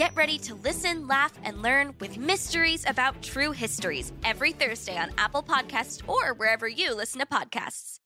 Get ready to listen, laugh, and learn with Mysteries About True Histories every Thursday on Apple Podcasts or wherever you listen to podcasts.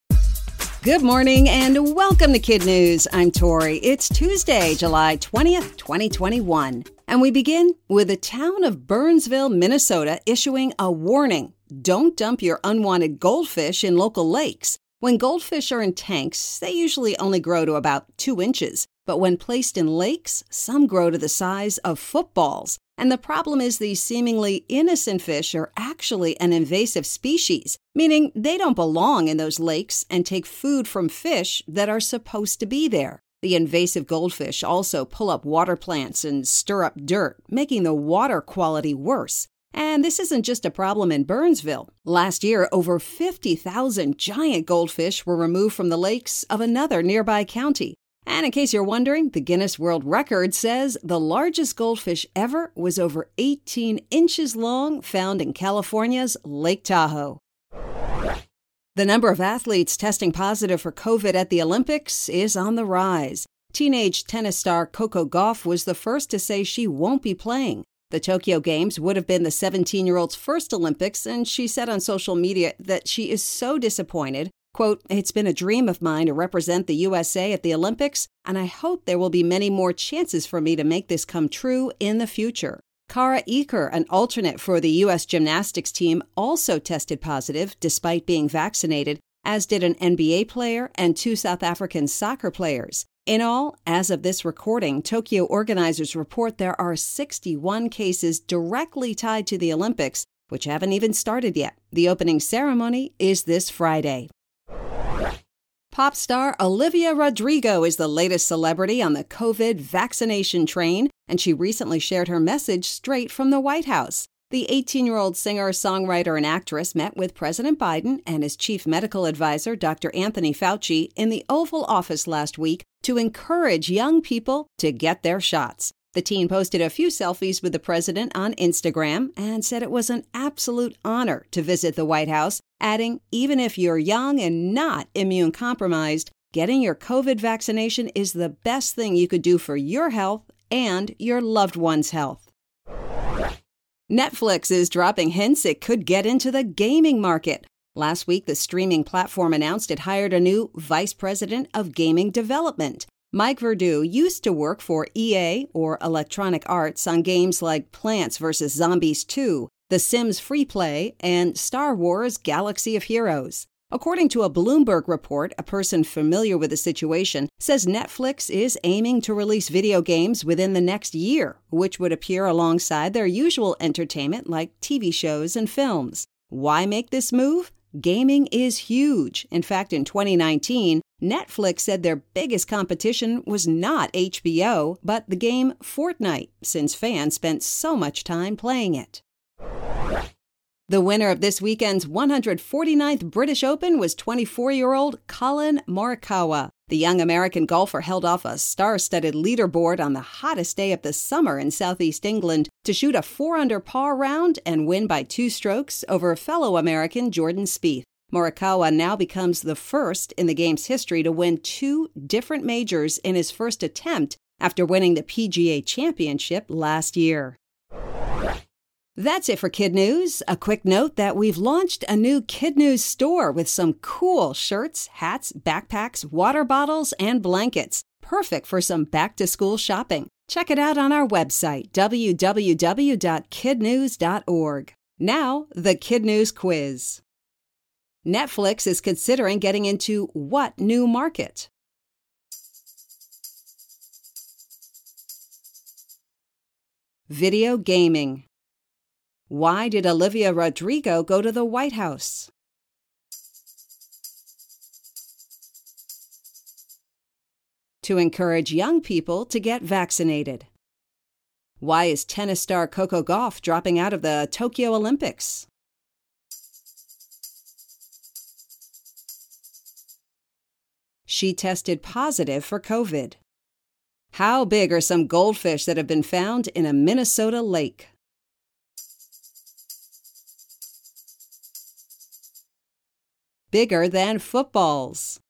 Good morning and welcome to Kid News. I'm Tori. It's Tuesday, July 20th, 2021. And we begin with the town of Burnsville, Minnesota issuing a warning don't dump your unwanted goldfish in local lakes. When goldfish are in tanks, they usually only grow to about two inches. But when placed in lakes, some grow to the size of footballs. And the problem is these seemingly innocent fish are actually an invasive species, meaning they don't belong in those lakes and take food from fish that are supposed to be there. The invasive goldfish also pull up water plants and stir up dirt, making the water quality worse. And this isn't just a problem in Burnsville. Last year, over 50,000 giant goldfish were removed from the lakes of another nearby county. And in case you're wondering, the Guinness World Record says the largest goldfish ever was over 18 inches long, found in California's Lake Tahoe. The number of athletes testing positive for COVID at the Olympics is on the rise. Teenage tennis star Coco Gauff was the first to say she won't be playing. The Tokyo Games would have been the 17 year old's first Olympics, and she said on social media that she is so disappointed Quote, It's been a dream of mine to represent the USA at the Olympics, and I hope there will be many more chances for me to make this come true in the future. Kara Eaker, an alternate for the U.S. gymnastics team, also tested positive despite being vaccinated, as did an NBA player and two South African soccer players. In all, as of this recording, Tokyo organizers report there are 61 cases directly tied to the Olympics, which haven't even started yet. The opening ceremony is this Friday. Pop star Olivia Rodrigo is the latest celebrity on the COVID vaccination train, and she recently shared her message straight from the White House. The 18 year old singer, songwriter, and actress met with President Biden and his chief medical advisor, Dr. Anthony Fauci, in the Oval Office last week to encourage young people to get their shots. The teen posted a few selfies with the president on Instagram and said it was an absolute honor to visit the White House, adding, even if you're young and not immune compromised, getting your COVID vaccination is the best thing you could do for your health and your loved one's health. Netflix is dropping hints it could get into the gaming market. Last week, the streaming platform announced it hired a new vice president of gaming development. Mike Verdu used to work for EA or Electronic Arts on games like Plants vs. Zombies 2, The Sims Free Play, and Star Wars Galaxy of Heroes. According to a Bloomberg report, a person familiar with the situation says Netflix is aiming to release video games within the next year, which would appear alongside their usual entertainment like TV shows and films. Why make this move? Gaming is huge. In fact, in 2019, Netflix said their biggest competition was not HBO, but the game Fortnite, since fans spent so much time playing it. The winner of this weekend's 149th British Open was 24 year old Collin Morikawa. The young American golfer held off a star studded leaderboard on the hottest day of the summer in southeast England to shoot a 4 under par round and win by two strokes over fellow American Jordan Spieth. Morikawa now becomes the first in the game's history to win two different majors in his first attempt after winning the PGA Championship last year. That's it for Kid News. A quick note that we've launched a new Kid News store with some cool shirts, hats, backpacks, water bottles, and blankets. Perfect for some back to school shopping. Check it out on our website, www.kidnews.org. Now, the Kid News Quiz. Netflix is considering getting into what new market? Video gaming. Why did Olivia Rodrigo go to the White House? To encourage young people to get vaccinated. Why is tennis star Coco Gauff dropping out of the Tokyo Olympics? She tested positive for COVID. How big are some goldfish that have been found in a Minnesota lake? Bigger than footballs.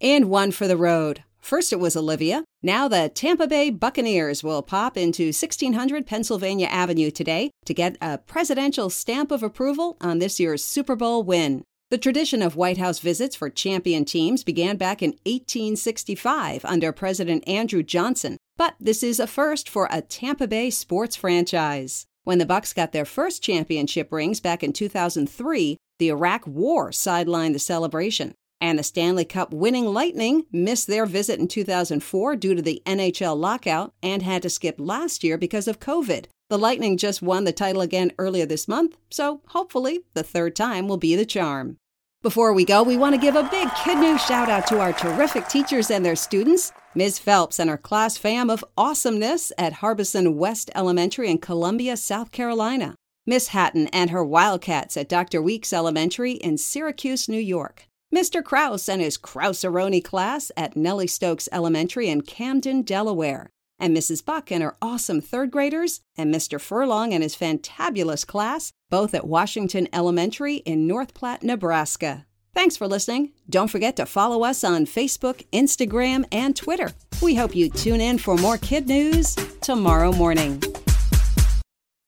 And one for the road. First it was Olivia. Now the Tampa Bay Buccaneers will pop into 1600 Pennsylvania Avenue today to get a presidential stamp of approval on this year's Super Bowl win. The tradition of White House visits for champion teams began back in 1865 under President Andrew Johnson, but this is a first for a Tampa Bay sports franchise. When the Bucs got their first championship rings back in 2003, the Iraq War sidelined the celebration, and the Stanley Cup winning Lightning missed their visit in 2004 due to the NHL lockout and had to skip last year because of COVID. The Lightning just won the title again earlier this month, so hopefully the third time will be the charm. Before we go, we want to give a big Kid News shout out to our terrific teachers and their students. Ms. Phelps and her class fam of awesomeness at Harbison West Elementary in Columbia, South Carolina. Miss Hatton and her Wildcats at Dr. Weeks Elementary in Syracuse, New York. Mr. Kraus and his Krauseroni class at Nellie Stokes Elementary in Camden, Delaware. And Mrs. Buck and her awesome third graders, and Mr. Furlong and his fantabulous class both at Washington Elementary in North Platte, Nebraska. Thanks for listening. Don't forget to follow us on Facebook, Instagram, and Twitter. We hope you tune in for more kid news tomorrow morning.